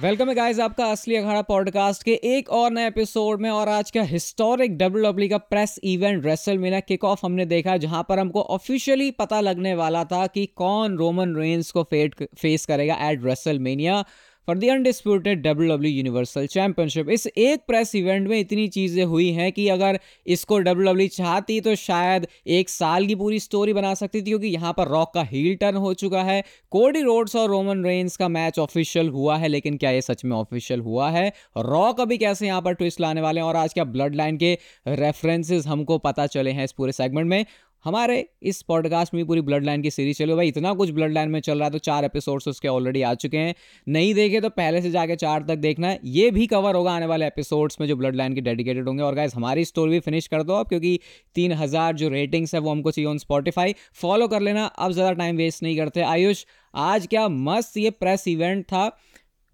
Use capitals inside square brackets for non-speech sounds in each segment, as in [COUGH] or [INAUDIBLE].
Welcome है guys आपका असली अखाड़ा पॉडकास्ट के एक और नए एपिसोड में और आज का हिस्टोरिक डब्ल्यू डब्ल्यू का press event WrestleMania kick off हमने देखा जहाँ पर हमको ऑफिशियली पता लगने वाला था कि कौन रोमन रेंस को फेट फेस करेगा at WrestleMania for the undisputed W W universal championship इस एक प्रेस इवेंट में इतनी चीज़ें हुई हैं कि अगर इसको डब्ल्यू डब्ल्यू चाहती तो शायद एक साल की पूरी स्टोरी बना सकती थी, क्योंकि यहाँ पर रॉक का हील टर्न हो चुका है। कोडी रोड्स और रोमन रेंस का मैच ऑफिशियल हुआ है, लेकिन क्या ये सच में ऑफिशियल हुआ है? रॉक अभी कैसे यहाँ पर ट्विस्ट लाने वाले हैं और आज क्या ब्लड लाइन के रेफरेंसेज हमको पता चले हैं इस पूरे सेगमेंट में? हमारे इस पॉडकास्ट में पूरी ब्लड लाइन की सीरीज़ चलो भाई, इतना कुछ ब्लड लाइन में चल रहा है तो चार एपिसोड्स उसके ऑलरेडी आ चुके हैं। नहीं देखे तो पहले से जाके चार तक देखना ये भी कवर होगा आने वाले एपिसोड्स में जो ब्लड लाइन के डेडिकेटेड होंगे। और गाइज़ हमारी स्टोरी भी फिनिश कर दो अब क्योंकि तीन हज़ार जो रेटिंग्स है वो हमको चाहिए ऑन स्पॉटिफाई फॉलो कर लेना, अब ज़्यादा टाइम वेस्ट नहीं करते। आयुष, आज क्या मस्त ये प्रेस इवेंट था।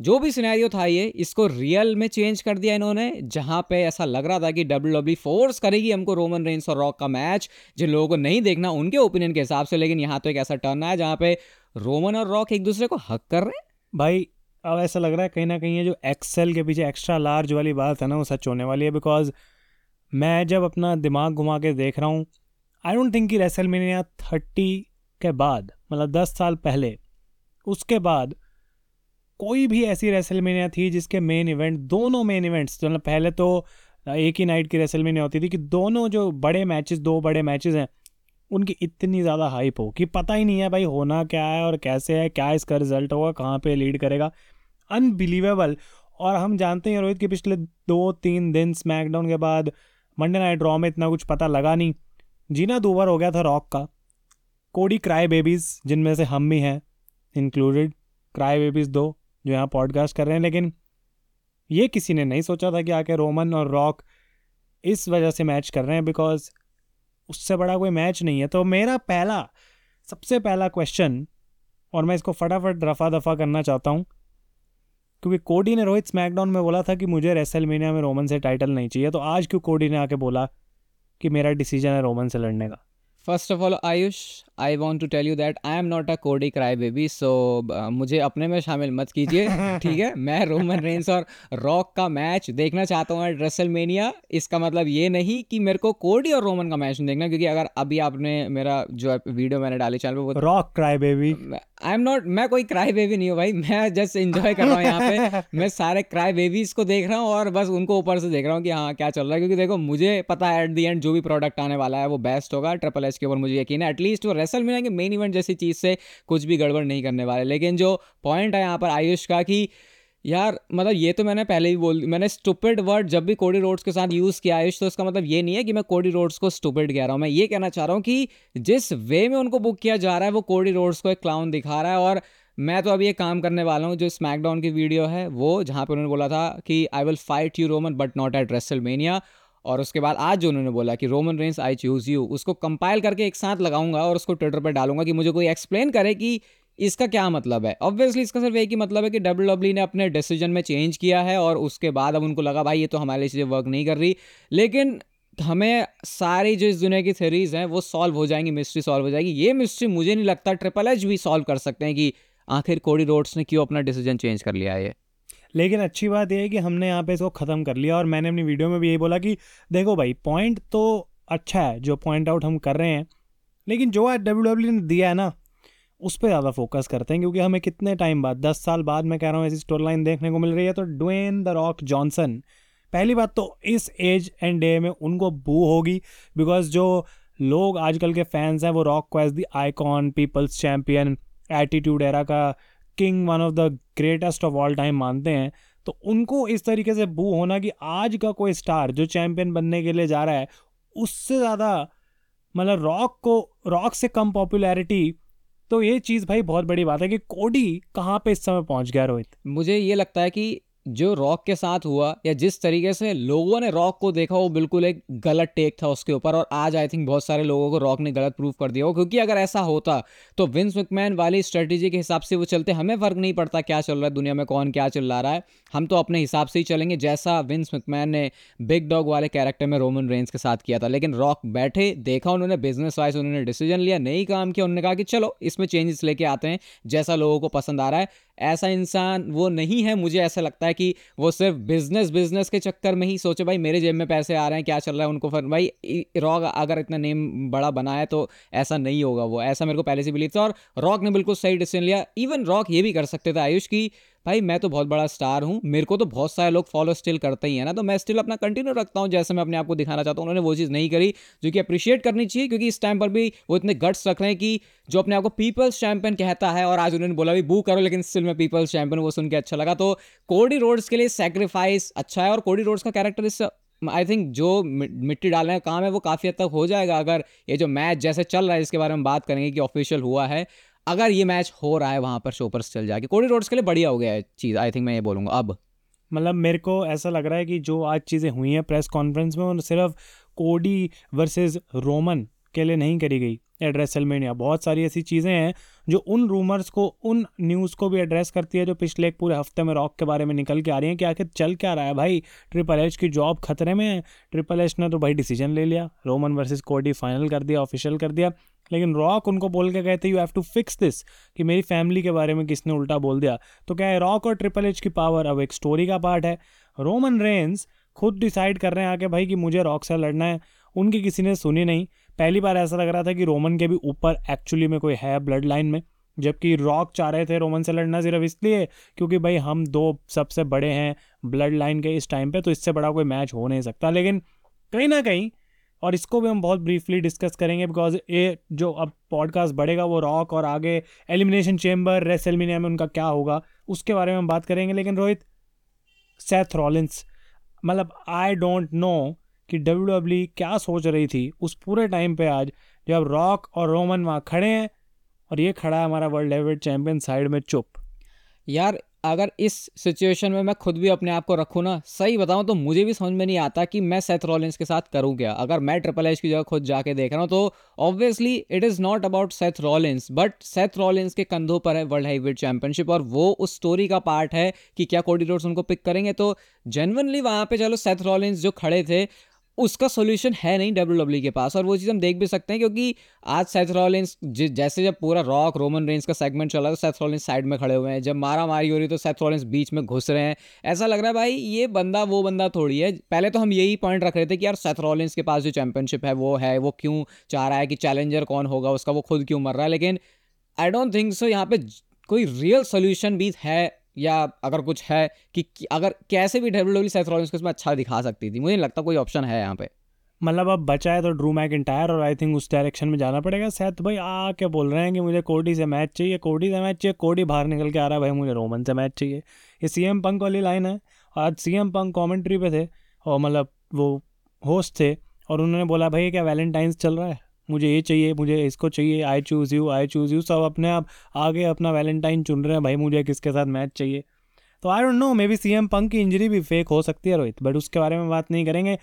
जो भी सिनेरियो था ये, इसको रियल में चेंज कर दिया इन्होंने, जहाँ पे ऐसा लग रहा था कि डब्ल्यू डब्ल्यू फोर्स करेगी हमको रोमन रेंस और रॉक का मैच जिन लोगों को नहीं देखना, उनके ओपिनियन के हिसाब से, लेकिन यहाँ तो एक ऐसा टर्न आया जहाँ पे रोमन और रॉक एक दूसरे को हक कर रहे हैं। भाई, अब ऐसा लग रहा है कहीं ना कहीं ये जो एक्सेल के पीछे एक्स्ट्रा लार्ज वाली बात है ना, वो सच होने वाली है बिकॉज़ मैं जब अपना दिमाग घुमा के देख रहा हूँ आई डोंट थिंक कि रेसल मीनिया थर्टी के बाद मतलब दस साल पहले, उसके बाद कोई भी ऐसी रेसलमेनिया थी जिसके मेन इवेंट दोनों मेन इवेंट्स मतलब पहले तो एक ही नाइट की रेसलमेनिया होती थी कि दोनों जो बड़े मैचेस दो बड़े मैचेस हैं, उनकी इतनी ज़्यादा हाइप हो कि पता ही नहीं है भाई होना क्या है और कैसे है, क्या इसका रिज़ल्ट होगा, कहाँ पे लीड करेगा। अनबिलीवेबल और हम जानते हैं रोहित के पिछले दो तीन दिन स्मैकडाउन के बाद मंडे नाइट ड्रॉ में इतना कुछ पता लगा नहीं। जीना दूबर हो गया था रॉक का। कोडी क्राई बेबीज़ जिनमें से हम भी हैं इंक्लूडेड क्राई बेबीज़ दो। जो यहाँ पॉडकास्ट कर रहे हैं, लेकिन ये किसी ने नहीं सोचा था कि आके रोमन और रॉक इस वजह से मैच कर रहे हैं बिकॉज़ उससे बड़ा कोई मैच नहीं है। तो मेरा पहला, सबसे पहला क्वेश्चन और मैं इसको फटाफट रफा दफ़ा करना चाहता हूँ, क्योंकि कोडी ने रोहित स्मैकडाउन में बोला था कि मुझे रेसल मीनिया में रोमन से टाइटल नहीं चाहिए तो आज क्यों कोडी ने आके बोला कि मेरा डिसीज़न है रोमन से लड़ने का? First of all Ayush I want to tell you that I am not a Cody cry baby सो मुझे अपने में शामिल मत कीजिए [LAUGHS] ठीक है? मैं रोमन रेंस और रॉक का मैच देखना चाहता हूँ एट रेसल मेनिया इसका मतलब ये नहीं कि मेरे को कोडी और रोमन का मैच नहीं देखना क्योंकि अगर अभी आपने मेरा जो वीडियो मैंने डाली चैनल पे Rock cry baby I am not मैं कोई क्राई बेबी नहीं हूँ भाई मैं जस्ट इंजॉय कर रहा हूँ यहाँ पे। [LAUGHS] मैं सारे क्राई बेबीज को देख रहा हूँ और बस उनको ऊपर से देख रहा हूँ कि हाँ क्या चल रहा है क्योंकि देखो मुझे पता है एट दी एंड जो भी प्रोडक्ट आने वाला है वो बेस्ट होगा। ट्रिपल एच के ऊपर मुझे यकीन है एटलीस्ट वो रेसल मिला के मेन इवेंट जैसी चीज़ से कुछ भी गड़बड़ नहीं करने वाले। लेकिन जो पॉइंट है यहाँ पर आयुष का कि यार मतलब ये तो मैंने पहले ही बोल, मैंने स्टूपिड वर्ड जब भी कोडी रोड्स के साथ यूज़ किया आयुष तो इसका मतलब ये नहीं है कि मैं कोडी रोड्स को स्टूपिड कह रहा हूँ। मैं ये कहना चाह रहा हूँ कि जिस वे में उनको बुक किया जा रहा है, वो कोडी रोड्स को एक क्लाउन दिखा रहा है। और मैं तो अभी एक काम करने वाला हूँ, जो स्मैकडाउन की वीडियो है, वो जहाँ पर उन्होंने बोला था कि I will fight you Roman but not at wrestle और उसके बाद आज जो उन्होंने बोला कि Roman Reigns I choose you उसको कंपाइल करके एक साथ लगाऊँगा और उसको ट्विटर पर डालूँगा कि मुझे कोई एक्सप्लेन करे कि इसका क्या मतलब है। ऑब्वियसली इसका सिर्फ़ एक ही मतलब है कि डब्ल्यू डब्ल्यू ने अपने डिसीज़न में चेंज किया है और उसके बाद अब उनको लगा, भाई, ये तो हमारे लिए वर्क नहीं कर रही। लेकिन हमें सारी जो इस दुनिया की थेरीज हैं, वो सॉल्व हो जाएँगी मिस्ट्री सॉल्व हो जाएगी। ये मिस्ट्री मुझे नहीं लगता ट्रिपल एच भी सॉल्व कर सकते हैं कि आखिर कोडी रोड्स ने क्यों अपना डिसीज़न चेंज कर लिया है लेकिन अच्छी बात यह है कि हमने यहाँ पे इसको ख़त्म कर लिया और मैंने अपनी वीडियो में भी यही बोला कि देखो भाई पॉइंट तो अच्छा है, जो पॉइंट आउट हम कर रहे हैं, लेकिन जो आज डब्ल्यू डब्ल्यू ने दिया है ना, उस पर ज़्यादा फोकस करते हैं क्योंकि हमें कितने टाइम बाद, दस साल बाद मैं कह रहा हूँ ऐसी स्टोरी लाइन देखने को मिल रही है। तो डुएन द रॉक जॉनसन पहली बात तो इस एज एंड डे में उनको बू होगी बिकॉज़ जो लोग आजकल के फैंस हैं, वो रॉक को as the icon people's champion attitude era का king one of the greatest of all time मानते हैं। तो उनको इस तरीके से बू होना कि आज का कोई स्टार जो चैंपियन बनने के लिए जा रहा है, उससे ज़्यादा मतलब रॉक को रॉक से कम पॉपुलैरिटी तो ये चीज़ भाई बहुत बड़ी बात है कि कोडी कहाँ पे इस समय पहुँच गया रोहित? मुझे ये लगता है कि जो रॉक के साथ हुआ या जिस तरीके से लोगों ने रॉक को देखा, वो बिल्कुल एक गलत टेक था उसके ऊपर। और आज आई थिंक बहुत सारे लोगों को रॉक ने गलत प्रूव कर दिया हो क्योंकि अगर ऐसा होता तो विंस मैकमैन वाली स्ट्रेटेजी के हिसाब से वो चलते, हमें फ़र्क नहीं पड़ता क्या चल रहा है दुनिया में, कौन क्या चल रहा है। हम तो अपने हिसाब से ही चलेंगे, जैसा विंस मैकमैन ने बिग डॉग वाले कैरेक्टर में रोमन रेंज के साथ किया था। लेकिन रॉक बैठे, देखा उन्होंने बिज़नेस वाइज उन्होंने डिसीज़न लिया, नहीं काम किया, उन्होंने कहा कि चलो, इसमें चेंजेस लेके आते हैं, जैसा लोगों को पसंद आ रहा है ऐसा इंसान वो नहीं है, मुझे ऐसा लगता है कि वो सिर्फ़ बिज़नेस बिज़नेस के चक्कर में ही सोचे, भाई, मेरे जेब में पैसे आ रहे हैं, क्या चल रहा है उनको फर भाई रॉक अगर इतना नेम बड़ा बना है तो ऐसा नहीं होगा वो, ऐसा मेरे को पहले से बिलीव था और रॉक ने बिल्कुल सही डिसीज़न लिया। इवन रॉक ये भी कर सकते थे आयुष की भाई, मैं तो बहुत बड़ा स्टार हूँ, मेरे को तो बहुत सारे लोग फॉलो स्टिल करते ही है ना तो मैं स्टिल अपना कंटिन्यू रखता हूँ, जैसे मैं अपने आप को दिखाना चाहता हूँ, उन्होंने वो चीज़ नहीं करी जो कि अप्रिशिएट करनी चाहिए, क्योंकि इस टाइम पर भी वो इतने गट्स रख रहे हैं कि जो अपने आप को पीपल्स चैंपियन कहता है और आज उन्होंने बोला भी, बू करो, लेकिन स्टिल में पीपल्स चैंपियन वो सुन के अच्छा लगा। तो कोडी रोड्स के लिए सेक्रीफाइस अच्छा है और कोडी रोड्स का कैरेक्टर इस आई थिंक जो मिट्टी डालने का काम है, वो काफ़ी हद तक हो जाएगा, अगर ये जो मैच जैसे चल रहा है, इसके बारे में बात करेंगे कि ऑफिशियल हुआ है। अगर ये मैच हो रहा है वहाँ पर शोपर्स पर चल जाके कोडी रोड्स के लिए बढ़िया हो गया है चीज़ आई थिंक मैं ये बोलूँगा, अब। मतलब मेरे को ऐसा लग रहा है कि जो आज चीज़ें हुई हैं प्रेस कॉन्फ्रेंस में वो सिर्फ़ कोडी वर्सेस रोमन के लिए नहीं करी गई एड्रेस सेलमेनिया बहुत सारी ऐसी चीज़ें हैं जो उन रूमर्स को, उन न्यूज़ को भी एड्रेस करती है जो पिछले एक पूरे हफ़्ते में रॉक के बारे में निकल के आ रही हैं कि आखिर चल क्या रहा है भाई? ट्रिपल एच की जॉब खतरे में है। ट्रिपल एच ने तो भाई डिसीज़न ले लिया। रोमन वर्सेस कोडी फाइनल कर दिया ऑफिशियल कर दिया। लेकिन रॉक उनको बोल के गए थे you have to fix this कि मेरी फैमिली के बारे में किसने उल्टा बोल दिया। तो क्या है, रॉक और ट्रिपल एच की पावर अब एक स्टोरी का पार्ट है। रोमन रेंस खुद डिसाइड कर रहे हैं आके भाई कि मुझे रॉक से लड़ना है। उनकी किसी ने सुनी नहीं। पहली बार ऐसा लग रहा था कि रोमन के भी ऊपर एक्चुअली में कोई है ब्लड लाइन में। जबकि रॉक चाह रहे थे रोमन से लड़ना सिर्फ़ इसलिए क्योंकि भाई हम दो सबसे बड़े हैं ब्लड लाइन के इस टाइम पे तो इससे बड़ा कोई मैच हो नहीं सकता। लेकिन कहीं ना कहीं और इसको भी हम बहुत ब्रीफली डिस्कस करेंगे बिकॉज़ ये जो अब पॉडकास्ट बढ़ेगा, वो रॉक और आगे एलिमिनेशन चेम्बर रेसलमिनिया में उनका क्या होगा, उसके बारे में हम बात करेंगे। लेकिन रोहित सेथ रॉलिंस मतलब आई डोंट नो कि डब्ल्यू डब्ल्यू e क्या सोच रही थी उस पूरे टाइम पे आज, जब रॉक और रोमन वहाँ खड़े हैं और ये खड़ा है हमारा वर्ल्ड हेवीवेट चैम्पियन साइड में चुप। यार अगर इस सिचुएशन में मैं खुद भी अपने आप को रखूँ ना, सही बताऊँ तो मुझे भी समझ में नहीं आता कि मैं सेथ रॉलिंस के साथ करूँ क्या। अगर मैं ट्रिपल एच की जगह खुद जाके देख रहा हूँ तो obviously it is not about Seth Rollins but Seth Rollins के कंधों पर है वर्ल्ड हाईवेट चैंपियनशिप और वो उस स्टोरी का पार्ट है कि क्या कोडी रोड्स उनको पिक करेंगे। तो जेनवनली वहाँ पे चलो सेथ रॉलिंस जो खड़े थे उसका सोल्यूशन है नहीं डब्ल्यू डब्ल्यू के पास, और वो चीज़ हम देख भी सकते हैं, क्योंकि आज सेथ रॉलिंस जैसे जब पूरा रॉक रोमन रेंज का सेगमेंट चला तो सेथ रॉलिंस साइड में खड़े हुए हैं। जब मारा मारी हो रही तो सेथ रॉलिंस बीच में घुस रहे हैं। ऐसा लग रहा है भाई, ये बंदा, वो बंदा थोड़ी है। पहले तो हम यही पॉइंट रख रहे थे कि यार सेथ रॉलिंस के पास जो चैंपियनशिप है, वो है, वो क्यों चाह रहा है कि चैलेंजर कौन होगा, उसका वो खुद क्यों मर रहा है। लेकिन आई डोंट थिंक सो यहाँ पे कोई रियल सोल्यूशन भी है या अगर कुछ है कि अगर कैसे भी डब्ल्यू सेथ रॉलिंस को इसमें अच्छा दिखा सकती थी, मुझे नहीं लगता कोई ऑप्शन है यहाँ पे। मतलब अब बचा है तो ड्रू मैक इंटायर और आई थिंक उस डायरेक्शन में जाना पड़ेगा। शायद भाई आ क्या बोल रहे हैं कि मुझे कोडी से मैच चाहिए कोडी से मैच चाहिए कोडी बाहर निकल के आ रहा है, भाई मुझे रोमन से मैच चाहिए। ये सी एम पंक वाली लाइन है। आज सी एम पंक कॉमेंट्री पे थे और मतलब वो होस्ट थे और उन्होंने बोला, भाई क्या वैलेंटाइंस चल रहा है? मुझे ये चाहिए, मुझे इसको चाहिए I choose you I choose you सब अपने आप आगे अपना वैलेंटाइन चुन रहे हैं, भाई मुझे किसके साथ मैच चाहिए? तो I don't know maybe C M Punk की इंजरी भी फेक हो सकती है रोहित बट उसके बारे में बात नहीं करेंगे।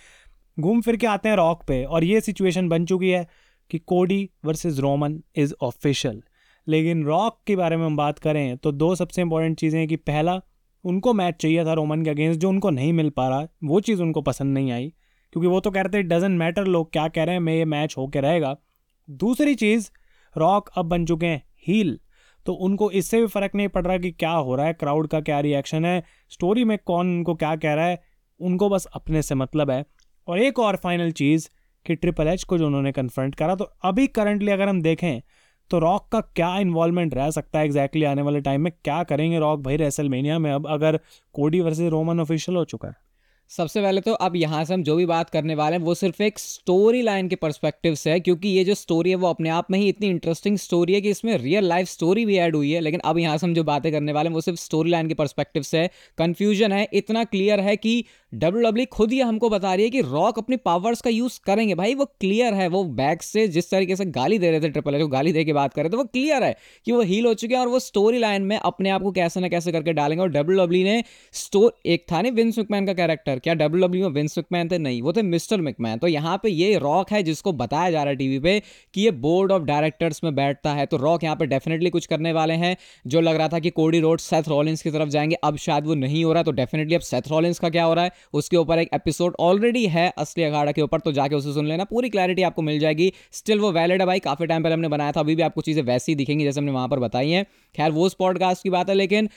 घूम फिर के आते हैं रॉक पे और ये सिचुएशन बन चुकी है कि Cody versus Roman is official लेकिन रॉक के बारे में हम बात करें तो दो सबसे इंपॉर्टेंट चीज़ें हैं कि पहला, उनको मैच चाहिए था रोमन के अगेंस्ट जो उनको नहीं मिल पा रहा, वो चीज़ उनको पसंद नहीं आई। क्योंकि वो तो कह रहे थे डजेंट मैटर लोग क्या कह रहे हैं, मैं ये मैच होके रहेगा. दूसरी चीज़ रॉक अब बन चुके हैं हील तो उनको इससे भी फ़र्क नहीं पड़ रहा कि क्या हो रहा है क्राउड का क्या रिएक्शन है स्टोरी में कौन उनको क्या कह रहा है, उनको बस अपने से मतलब है. और एक और फाइनल चीज़ कि ट्रिपल एच को जो उन्होंने कन्फ्रंट करा तो अभी करंटली अगर हम देखें तो रॉक का क्या इन्वॉल्वमेंट रह सकता है एग्जैक्टली exactly आने वाले टाइम में? क्या करेंगे रॉक भाई रेसलमेनिया में अब अगर कोडी वर्सेस रोमन ऑफिशियल हो चुका है? सबसे पहले तो अब यहाँ से हम जो भी बात करने वाले हैं, वो सिर्फ़ एक स्टोरी लाइन के परस्पेक्टिव से है, क्योंकि ये जो स्टोरी है वो अपने आप में ही इतनी इंटरेस्टिंग स्टोरी है कि इसमें रियल लाइफ स्टोरी भी ऐड हुई है, लेकिन अब यहाँ से हम जो बातें करने वाले हैं, वो सिर्फ़ स्टोरी लाइन के परस्पेक्टिव से है। कन्फ्यूज़न है, इतना क्लियर है कि डब्ल्यू डब्ल्यू खुद ही हमको बता रही है कि रॉक अपनी पावर्स का यूज़ करेंगे। भाई, वो क्लियर है, वो बैक से जिस तरीके से गाली दे रहे थे ट्रिपल एच को गाली दे के बात कर रहे थे, वो क्लियर है कि वो हील हो चुके हैं और वो स्टोरी लाइन में अपने आप को कैसे ना कैसे करके डालेंगे। और डब्ल्यू डब्ल्यू ने स्टोर एक था नहीं विंस मैकमैन का कैरेक्टर क्या डब्ल्यू डब्ल्यू में विंस मैकमैन थे? नहीं, वो थे मिस्टर मिकमैन तो यहाँ पे ये रॉक है जिसको बताया जा रहा है टीवी पे कि ये बोर्ड ऑफ़ डायरेक्टर्स में बैठता है। तो रॉक यहाँ पे डेफिनेटली कुछ करने वाले हैं, जो लग रहा था कि कोडी रोड सेथ रॉलिंस की तरफ़ जाएँगे। अब शायद वो नहीं हो रहा तो डेफिनेटली अब सेथ रॉलिंस का क्या हो रहा है? उसके ऊपर एक एपिसोड ऑलरेडी है, असली अखाड़ा के ऊपर तो जाके उसे सुन लेना। पूरी क्लैरिटी आपको मिल जाएगी। स्टिल वो वैलिड है भाई, काफ़ी टाइम पहले हमने बनाया था, अभी भी आपको चीज़ें वैसी दिखेंगी, जैसे हमने वहाँ पर बताई हैं। खैर, वो पॉडकास्ट की बात है, लेकिन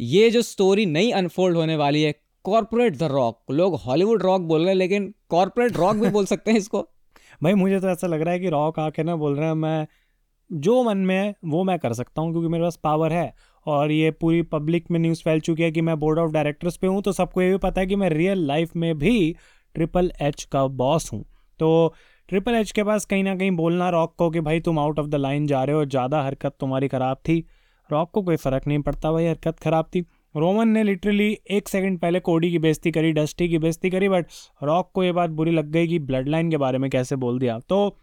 ये जो स्टोरी नई अनफोल्ड होने वाली है कॉर्पोरेट द रॉक लोग हॉलीवुड रॉक बोल रहे हैं, लेकिन कॉर्पोरेट रॉक भी बोल सकते हैं इसको। [LAUGHS] भाई, मुझे तो ऐसा लग रहा है कि रॉक आके ना बोल रहे हैं, मैं, जो मन में है, वो मैं कर सकता हूँ, क्योंकि मेरे पास पावर है। और ये पूरी पब्लिक में न्यूज़ फैल चुकी है कि मैं बोर्ड ऑफ़ डायरेक्टर्स पे हूँ तो सबको ये भी पता है कि मैं रियल लाइफ में भी ट्रिपल एच का बॉस हूँ। तो ट्रिपल एच के पास कहीं ना कहीं बोलना रॉक को कि भाई तुम आउट ऑफ़ द लाइन जा रहे हो, ज़्यादा हरकत तुम्हारी ख़राब थी। रॉक को कोई फ़र्क नहीं पड़ता भाई, हरकत ख़राब थी। रोमन ने लिटरली एक सेकंड पहले कोडी की बेइज्जती करी डस्टी की बेइज्जती करी बट रॉक को ये बात बुरी लग गई कि ब्लड लाइन के बारे में कैसे बोल दिया। तो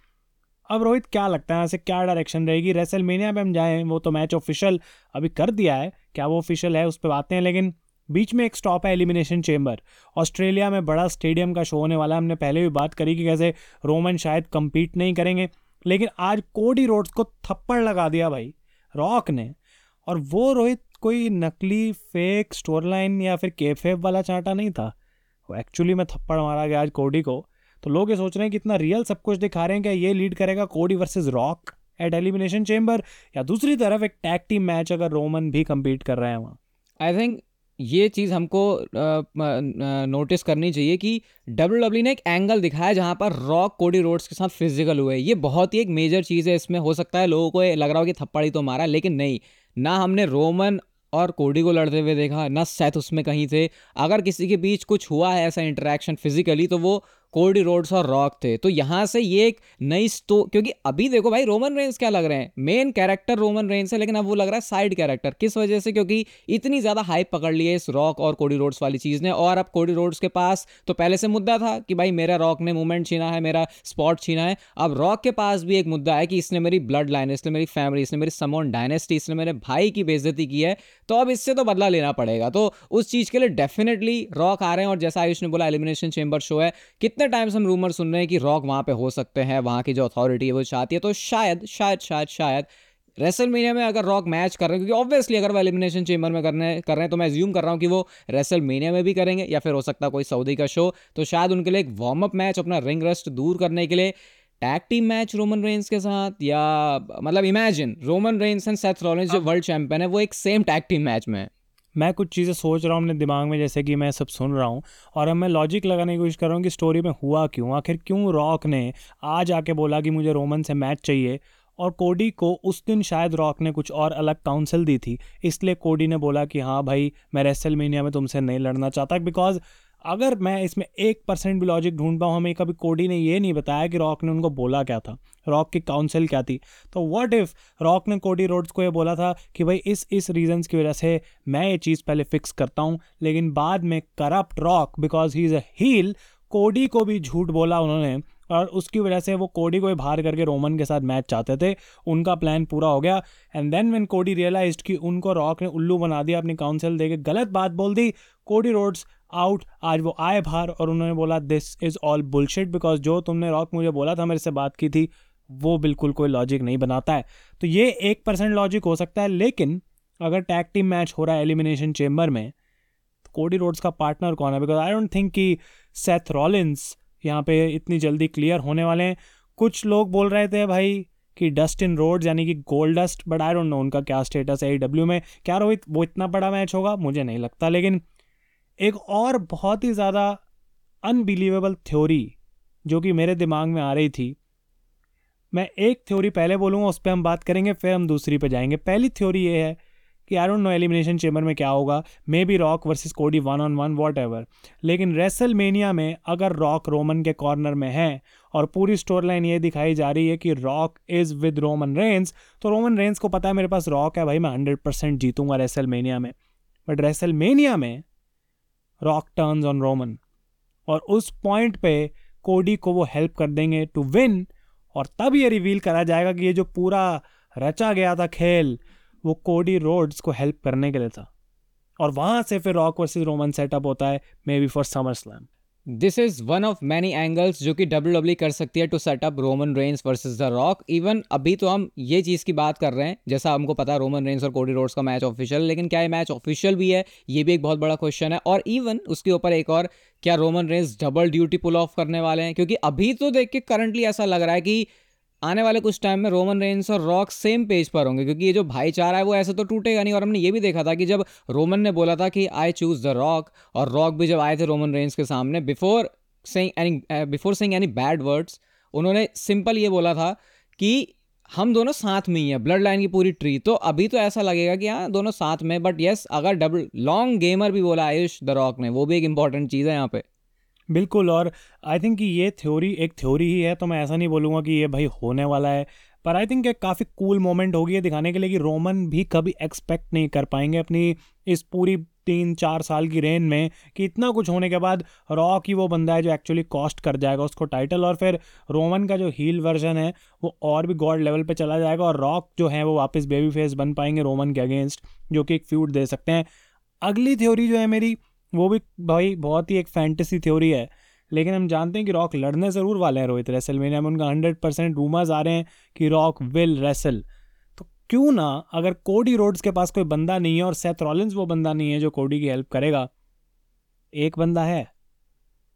अब रोहित क्या लगता है? ऐसे क्या डायरेक्शन रहेगी? रेसल मीनिया में हम जाएँ, वो तो मैच ऑफिशियल अभी कर दिया है। क्या वो ऑफिशियल है? उस पर बातें हैं, लेकिन बीच में एक स्टॉप है एलिमिनेशन चेम्बर ऑस्ट्रेलिया में बड़ा स्टेडियम का शो होने वाला है। हमने पहले भी बात करी कि कैसे रोमन शायद कम्पीट नहीं करेंगे। लेकिन आज कोडी रोड्स को थप्पड़ लगा दिया भाई रॉक ने। और वो रोहित कोई नकली फेक स्टोर लाइन या फिर केफेफ वाला चांटा नहीं था। वो एक्चुअली में थप्पड़ मारा गया आज कोडी को। तो लोग ये सोच रहे हैं कि इतना रियल सब कुछ दिखा रहे हैं क्या ये लीड करेगा Cody versus Rock at elimination chamber या दूसरी तरफ़ एक टैग टीम मैच अगर रोमन भी कम्पीट कर रहे हैं वहाँ। आई थिंक ये चीज़ हमको नोटिस करनी चाहिए कि डब्ल्यू डब्ल्यू ने एक एंगल दिखाया जहाँ पर रॉक कोडी रोड्स के साथ फ़िज़िकल हुए। ये बहुत ही एक मेजर चीज़ है, इसमें हो सकता है लोगों को लग रहा हो कि थप्पड़ ही तो मारा, लेकिन नहीं। ना हमने रोमन और कोडी को लड़ते हुए देखा, ना सेथ उसमें कहीं थे। अगर किसी के बीच कुछ हुआ है ऐसा इंटरेक्शन फिजिकली तो वो कोडी रोड्स और रॉक थे। तो यहाँ से ये एक नई स्टो क्योंकि अभी देखो भाई रोमन रेंस क्या लग रहे हैं? मेन कैरेक्टर रोमन रेंस है, लेकिन अब वो लग रहा है साइड कैरेक्टर किस वजह से? क्योंकि इतनी ज़्यादा हाइप पकड़ ली है इस रॉक और कोडी रोड्स वाली चीज़ ने। और अब कोडी रोड्स के पास तो पहले से मुद्दा था कि भाई मेरा रॉक ने मूवमेंट छीना है, मेरा स्पॉट छीना है। अब रॉक के पास भी एक मुद्दा है कि इसने मेरी ब्लड लाइन इसने मेरी फैमिली इसने मेरी समोन डायनेस्टी इसने मेरे भाई की बेजती की है। तो अब इससे तो बदला लेना पड़ेगा। तो उस चीज़ के लिए डेफिनेटली रॉक आ रहे हैं और जैसा आयुष ने बोला एलिमिनेशन चेंबर शो है। कितने टाइम से हम रूमर सुन रहे हैं कि रॉक वहाँ पे हो सकते हैं वहाँ की जो अथॉरिटी है वो चाहती है तो शायद शायद शायद शायद रेसल मीनिया में अगर रॉक मैच कर रहे हैं क्योंकि ऑब्वियसली अगर वो एलिमिनेशन चेम्बर में करने कर रहे हैं तो मैं ज्यूम कर रहा हूँ कि वो रेसल मीनिया में भी करेंगे या फिर हो सकता है कोई सऊदी का शो तो शायद उनके लिए एक वार्म अप मैच अपना रिंग रेस्ट दूर करने के लिए tag team match Roman Reigns के साथ या मतलब imagine Roman Reigns and Seth Rollins जो वर्ल्ड चैंपियन है वो एक सेम टैग टीम मैच में है। मैं कुछ चीज़ें सोच रहा हूँ अपने दिमाग में, जैसे कि मैं सब सुन रहा हूँ, और अब मैं लॉजिक लगाने की कोशिश कर रहा हूँ कि स्टोरी में हुआ क्यों? आखिर क्यों रॉक ने आज आके बोला कि मुझे रोमन से मैच चाहिए? और कोडी को उस दिन शायद रॉक ने कुछ और अलग काउंसिल दी थी, इसलिए कोडी ने बोला कि हाँ भाई, मैं रेसल मीनिया में तुमसे नहीं लड़ना चाहता बिकॉज़ अगर मैं इसमें एक परसेंट भी लॉजिक ढूंढ पाऊँ, हमें कभी कोडी ने ये नहीं बताया कि रॉक ने उनको बोला क्या था रॉक की काउंसिल क्या थी। तो व्हाट इफ़ रॉक ने कोडी रोड्स को ये बोला था कि भाई इस इस रीजंस की वजह से मैं ये चीज़ पहले फिक्स करता हूँ, लेकिन बाद में corrupt Rock because he is a heel Cody को भी झूठ बोला उन्होंने और उसकी वजह से वो कोडी को बाहर करके रोमन के साथ मैच चाहते थे। उनका प्लान पूरा हो गया। And then when Cody realized कि उनको रॉक ने उल्लू बना दिया, अपनी काउंसिल दे के गलत बात बोल दी, कोडी रोड्स आउट आज वो आए बाहर और उन्होंने बोला this is all bullshit because जो तुमने रॉक मुझे बोला था, मेरे से बात की थी, वो बिल्कुल कोई लॉजिक नहीं बनाता है। तो ये एक परसेंट लॉजिक हो सकता है, लेकिन अगर टैग टीम मैच हो रहा है एलिमिनेशन चेम्बर में तो कोडी रोड्स का पार्टनर कौन है? बिकॉज़ आई डोंट थिंक कि सेथ रॉलिन्स यहाँ पे इतनी जल्दी क्लियर होने वाले हैं। कुछ लोग बोल रहे थे भाई कि डस्ट इन रोड यानी कि Goldust but I don't know उनका क्या स्टेटस है डब्ल्यू में। क्या रोहित, वो इतना बड़ा मैच होगा? मुझे नहीं लगता, लेकिन एक और बहुत ही ज़्यादा अनबिलीवेबल थ्योरी जो कि मेरे दिमाग में आ रही थी। मैं एक थ्योरी पहले बोलूँगा, उस पर हम बात करेंगे, फिर हम दूसरी पर जाएँगे। पहली थ्योरी ये है कि I don't know elimination chamber में क्या होगा maybe Rock versus Cody one on one whatever लेकिन रेसल मेनिया में अगर रॉक रोमन के कॉर्नर में है और पूरी स्टोर लाइन ये दिखाई जा रही है कि Rock is with Roman Reigns तो रोमन रेंस को पता है मेरे पास रॉक है, भाई मैं हंड्रेड परसेंट जीतूँगा रेसल में। बट रेसल मेनिया में रॉक टर्न्स ऑन रोमन और उस पॉइंट पे कोडी को वो हेल्प कर देंगे टू विन और तब ये रिवील करा जाएगा कि ये जो पूरा रचा गया था खेल वो कोडी रोड्स को हेल्प करने के लिए था। और वहाँ से फिर रॉक वर्सेस रोमन सेटअप होता है maybe for SummerSlam this is one of many angles जो कि डब्ल्यू डब्ल्यू कर सकती है to setup Roman Reigns versus the Rock even अभी तो हम ये चीज़ की बात कर रहे हैं, जैसा हमको पता है रोमन रेंस और कोडी रोड्स का मैच ऑफिशियल लेकिन क्या ये मैच ऑफिशियल भी है, ये भी एक बहुत बड़ा क्वेश्चन है। और इवन उसके ऊपर एक और, क्या Roman Reigns double duty pull off करने वाले हैं? क्योंकि अभी तो देख के करंटली ऐसा लग रहा है कि आने वाले कुछ टाइम में रोमन रेंस और रॉक सेम पेज पर होंगे, क्योंकि ये जो भाईचारा है वो ऐसे तो टूटेगा नहीं और हमने ये भी देखा था कि जब रोमन ने बोला था कि आई चूज़ द रॉक और रॉक भी जब आए थे रोमन रेंस के सामने before saying any before saying any bad words उन्होंने सिंपल ये बोला था कि हम दोनों साथ में ही हैं ब्लड लाइन की पूरी ट्री तो अभी तो ऐसा लगेगा कि हाँ दोनों साथ में बट यस अगर डबल लॉन्ग गेमर भी बोला आयुष द रॉक ने, वो भी एक इंपॉर्टेंट चीज़ है यहाँ पे। बिल्कुल, और आई थिंक कि ये थ्योरी एक थ्योरी ही है तो मैं ऐसा नहीं बोलूँगा कि ये भाई होने वाला है, पर आई थिंक एक काफ़ी कूल मोमेंट होगी ये दिखाने के लिए कि रोमन भी कभी एक्सपेक्ट नहीं कर पाएँगे अपनी इस पूरी तीन चार साल की रेन में, कि इतना कुछ होने के बाद रॉक ही वो बंदा है जो एक्चुअली कॉस्ट कर जाएगा उसको टाइटल और फिर रोमन का जो हील वर्जन है, वो और भी गॉड लेवल पे चला जाएगा, और रॉक जो है वो वापस बेबी फेस बन पाएँगे रोमन के अगेंस्ट जो कि एक फ्यूड दे सकते हैं। अगली थ्योरी जो है मेरी वो भी भाई बहुत ही एक फैंटेसी थ्योरी है। लेकिन हम जानते हैं कि रॉक लड़ने ज़रूर वाले हैं रोहित रेसल में, उनका हंड्रेड परसेंट रूमर्स आ रहे हैं कि रॉक विल रेसल तो क्यों ना अगर कोडी रोड्स के पास कोई बंदा नहीं है और सेथ रॉलिंस वो बंदा नहीं है जो कोडी की हेल्प करेगा, एक बंदा है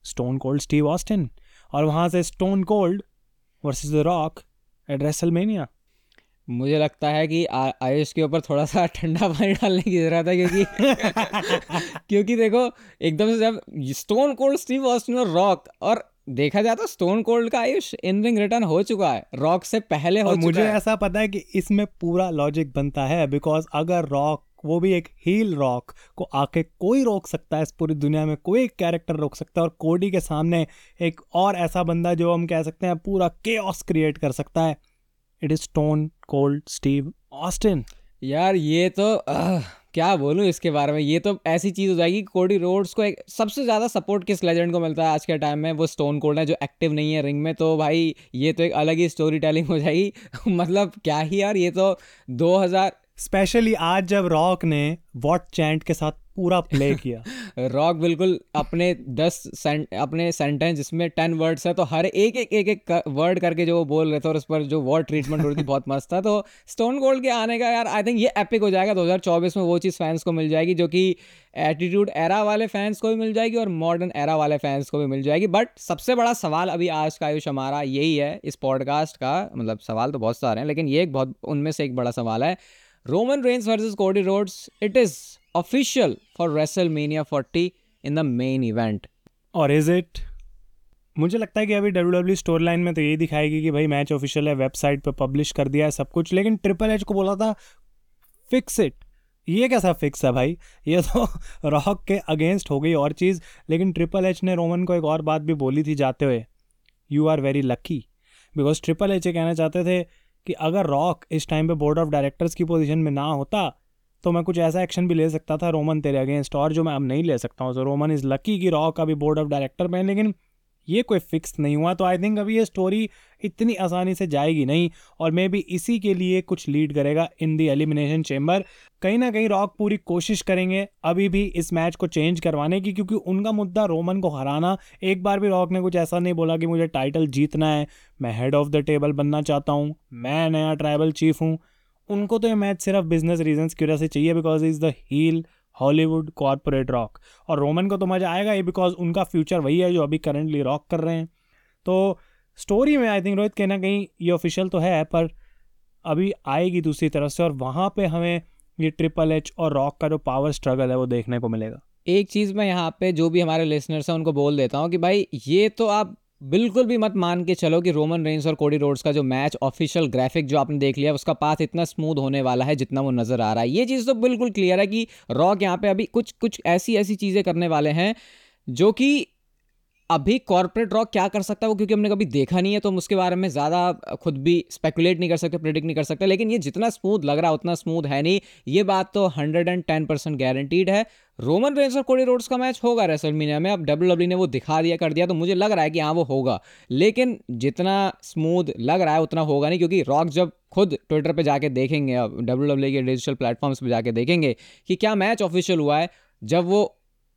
स्टोन कोल्ड स्टीव ऑस्टिन और वहाँ से Stone Cold versus the Rock at WrestleMania मुझे लगता है कि आयुष के ऊपर थोड़ा सा ठंडा पानी डालने की ज़रूरत है क्योंकि [LAUGHS] क्योंकि देखो एकदम से जब स्टोन कोल्ड स्टीव ऑस्टिन और रॉक और देखा जाए तो स्टोन कोल्ड का आयुष इन रिंग रिटर्न हो चुका है। रॉक से पहले हो और चुका मुझे है। ऐसा पता है कि इसमें पूरा लॉजिक बनता है बिकॉज़ अगर रॉक वो भी एक हील रॉक को आके कोई रोक सकता है इस पूरी दुनिया में कोई कैरेक्टर रोक सकता है और कोडी के सामने एक और ऐसा बंदा जो हम कह सकते हैं पूरा के क्रिएट कर सकता है। It is Stone Cold Steve Austin यार ये तो आ, क्या बोलूँ इसके बारे में? ये तो ऐसी चीज़ हो जाएगी कोडी रोड्स को एक सबसे ज़्यादा सपोर्ट किस लेजेंड को मिलता है आज के टाइम में? वो स्टोन कोल्ड है जो एक्टिव नहीं है रिंग में तो भाई ये तो एक अलग ही स्टोरी टेलिंग हो जाएगी। [LAUGHS] मतलब क्या ही यार ये तो 2000 स्पेशली आज जब रॉक ने वॉट चैंट के साथ पूरा प्ले [LAUGHS] किया। रॉक बिल्कुल अपने दस सेंट अपने सेंटेंस जिसमें टेन वर्ड्स है तो हर एक एक एक एक वर्ड करके जो वो बोल रहे थे और उस पर जो वर्ड ट्रीटमेंट हो रही थी [LAUGHS] बहुत मस्त था। तो स्टोन गोल्ड के आने का यार आई थिंक ये एपिक हो जाएगा। 2024 में वो चीज़ फैंस को मिल जाएगी जो कि एटीट्यूड एरा वाले फैंस को भी मिल जाएगी और मॉडर्न एरा वाले फैंस को भी मिल जाएगी। बट सबसे बड़ा सवाल अभी आज का आयुष हमारा यही है इस पॉडकास्ट का मतलब सवाल तो बहुत सारे हैं लेकिन ये एक बहुत उनमें से एक बड़ा सवाल है। Reigns versus Cody Rhodes it is official for WrestleMania 40 in the main event. और इज़ इट मुझे लगता है कि अभी डब्ल्यू डब्ल्यू स्टोर लाइन में तो यही दिखाएगी कि भाई मैच ऑफिशियल है वेबसाइट पर पब्लिश कर दिया है सब कुछ, लेकिन ट्रिपल एच को बोला था फिक्स इट ये कैसा फिक्स है भाई? ये तो [LAUGHS] रॉक के अगेंस्ट हो गई और चीज़, लेकिन ट्रिपल एच ने रोमन को एक और बात भी बोली थी जाते हुए you are very lucky because triple H ये कहना चाहते थे कि अगर रॉक इस टाइम पे बोर्ड ऑफ़ डायरेक्टर्स की पोजीशन में ना होता तो मैं कुछ ऐसा एक्शन भी ले सकता था रोमन तेरे अगेंस्ट और जो मैं अब नहीं ले सकता हूँ। तो रोमन इज़ लकी कि रॉक अभी बोर्ड ऑफ़ डायरेक्टर में लेकिन ये कोई फिक्स नहीं हुआ तो आई थिंक अभी ये स्टोरी इतनी आसानी से जाएगी नहीं और मे भी इसी के लिए कुछ लीड करेगा इन दी एलिमिनेशन चेम्बर कहीं ना कहीं रॉक पूरी कोशिश करेंगे अभी भी इस मैच को चेंज करवाने की, क्योंकि उनका मुद्दा रोमन को हराना। एक बार भी रॉक ने कुछ ऐसा नहीं बोला कि मुझे टाइटल जीतना है। मैं हेड ऑफ़ द टेबल बनना चाहता हूँ। मैं नया ट्राइबल चीफ हूँ। उनको तो ये मैच सिर्फ़ बिज़नेस रीजन की वजह से चाहिए because is the heel Hollywood corporate Rock. और रोमन को तो मज़ा आएगा ही बिकॉज़ उनका फ्यूचर वही है जो अभी करंटली रॉक कर रहे हैं। तो स्टोरी में आई थिंक रोहित कहीं ना कहीं ये ऑफिशियल तो है, पर अभी आएगी दूसरी तरफ़ से और वहाँ पे हमें ये ट्रिपल एच और रॉक का जो पावर स्ट्रगल है वो देखने को मिलेगा। एक चीज़ मैं यहाँ पे जो भी हमारे लिसनर्स हैं उनको बोल देता हूँ कि भाई ये तो आप बिल्कुल भी मत मान के चलो कि रोमन रेंस और कोडी रोड्स का जो मैच ऑफिशियल ग्राफिक जो आपने देख लिया, उसका पाथ इतना स्मूथ होने वाला है जितना वो नज़र आ रहा है। ये चीज़ तो बिल्कुल क्लियर है कि रॉक यहाँ पे अभी कुछ कुछ ऐसी ऐसी चीज़ें करने वाले हैं जो कि अभी कॉर्पोरेट रॉक क्या कर सकता है वो? क्योंकि हमने कभी देखा नहीं है तो हम उसके बारे में ज़्यादा खुद भी स्पेकुलेट नहीं कर सकते प्रिडिक्ट नहीं कर सकते। लेकिन ये जितना स्मूथ लग रहा है, उतना स्मूथ है नहीं। ये बात तो hundred and ten percent guaranteed है। रोमन रेंस और कोडी रोड्स का मैच होगा रेसलमीनिया में। अब डब्ल्यू डब्ल्यू ने वो दिखा दिया, कर दिया तो मुझे लग रहा है कि हाँ वो होगा। लेकिन जितना स्मूथ लग रहा है, उतना होगा नहीं, क्योंकि रॉक जब खुद ट्विटर पे जाके देखेंगे, अब डब्ल्यू डब्ल्यू के डिजिटल प्लेटफॉर्म्स पे जाके देखेंगे कि क्या मैच ऑफिशियल हुआ है, जब वो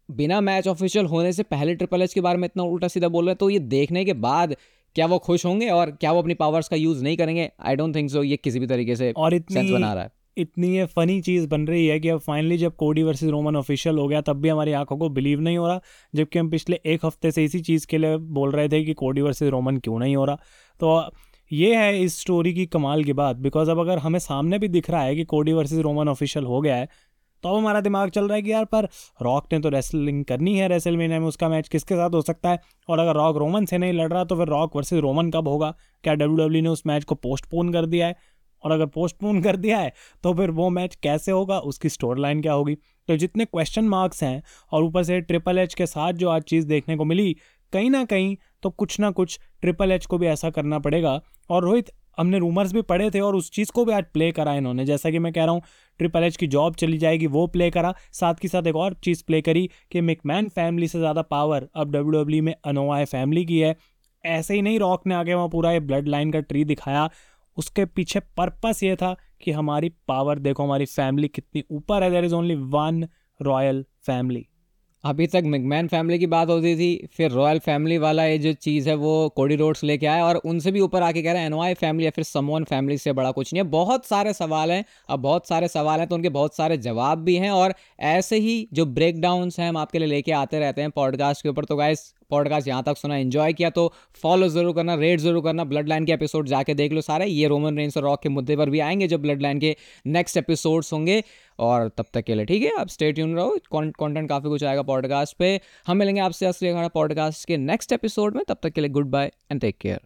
बिना मैच ऑफिशियल होने से पहले ट्रिपल एच के बारे में इतना उल्टा सीधा बोल रहे हैं तो ये देखने के बाद क्या वो खुश होंगे और क्या वो अपनी पावर्स का यूज़ नहीं करेंगे? आई डोंट थिंक सो ये किसी भी तरीके से और इतनी बना रहा है। इतनी ये फनी चीज़ बन रही है कि अब फाइनली जब कोडी वर्सेस रोमन ऑफिशियल हो गया तब भी हमारी आँखों को बिलीव नहीं हो रहा जबकि हम पिछले एक हफ़्ते से इसी चीज़ के लिए बोल रहे थे कि कोडी वर्सेस रोमन क्यों नहीं हो रहा। तो ये है इस स्टोरी की कमाल की बात बिकॉज़ अब अगर हमें सामने भी दिख रहा है कि कोडी वर्सेस रोमन ऑफिशियल हो गया है तो अब हमारा दिमाग चल रहा है कि यार, पर रॉक ने तो रेसलिंग करनी है रेसल में, उसका मैच किसके साथ हो सकता है? और अगर रॉक रोमन से नहीं लड़ रहा तो फिर रॉक वर्सेज रोमन कब होगा? क्या डब्ल्यू ने उस मैच को पोस्टपोन कर दिया है? और अगर पोस्टपोन कर दिया है तो फिर वो मैच कैसे होगा? उसकी स्टोरी लाइन क्या होगी? तो जितने क्वेश्चन मार्क्स हैं, और ऊपर से ट्रिपल एच के साथ जो आज चीज़ देखने को मिली, कहीं ना कहीं तो कुछ ना कुछ ट्रिपल एच को भी ऐसा करना पड़ेगा। और रोहित, हमने रूमर्स भी पढ़े थे, और उस चीज़ को भी आज प्ले करा इन्होंने। जैसा कि मैं कह रहा हूँ ट्रिपल एच की जॉब चली जाएगी, वो प्ले करा। साथ के साथ एक और चीज़ प्ले करी कि मिकमैन फैमिली से ज़्यादा पावर अब डब्ल्यू डब्ल्यू में अनोवा फैमिली की है। ऐसे ही नहीं रॉक ने आगे वहाँ पूरा ये ब्लड लाइन का ट्री दिखाया। उसके पीछे पर्पस ये था कि हमारी पावर देखो हमारी फैमिली कितनी ऊपर है। There is only one royal family अभी तक मिगमैन फैमिली की बात होती थी, फिर रॉयल फैमिली वाला ये जो चीज़ है वो कोडी रोड्स लेके आया और उनसे भी ऊपर आके कह रहे हैं, एनवाई फैमिली या फिर समोन फैमिली से बड़ा कुछ नहीं है। बहुत सारे सवाल हैं, अब बहुत सारे सवाल हैं तो उनके बहुत सारे जवाब भी हैं और ऐसे ही जो ब्रेकडाउनस हैं हम आपके लिए लेके आते रहते हैं पॉडकास्ट के ऊपर। तो गाइस पॉडकास्ट यहाँ तक सुना एंजॉय किया तो फॉलो ज़रूर करना रेड ज़रूर करना ब्लड लाइन के एपिसोड जाके देख लो सारे। ये रोमन रेंस और रॉक के मुद्दे पर भी आएँगे जब ब्लड लाइन के नेक्स्ट एपिसोड्स होंगे, और तब तक के लिए, ठीक है? आप स्टेट यून रहो कंटेंट काफ़ी कुछ आएगा पॉडकास्ट पे। हम मिलेंगे आपसे असली पॉडकास्ट के नेक्स्ट एपिसोड में, तब तक के लिए goodbye and take care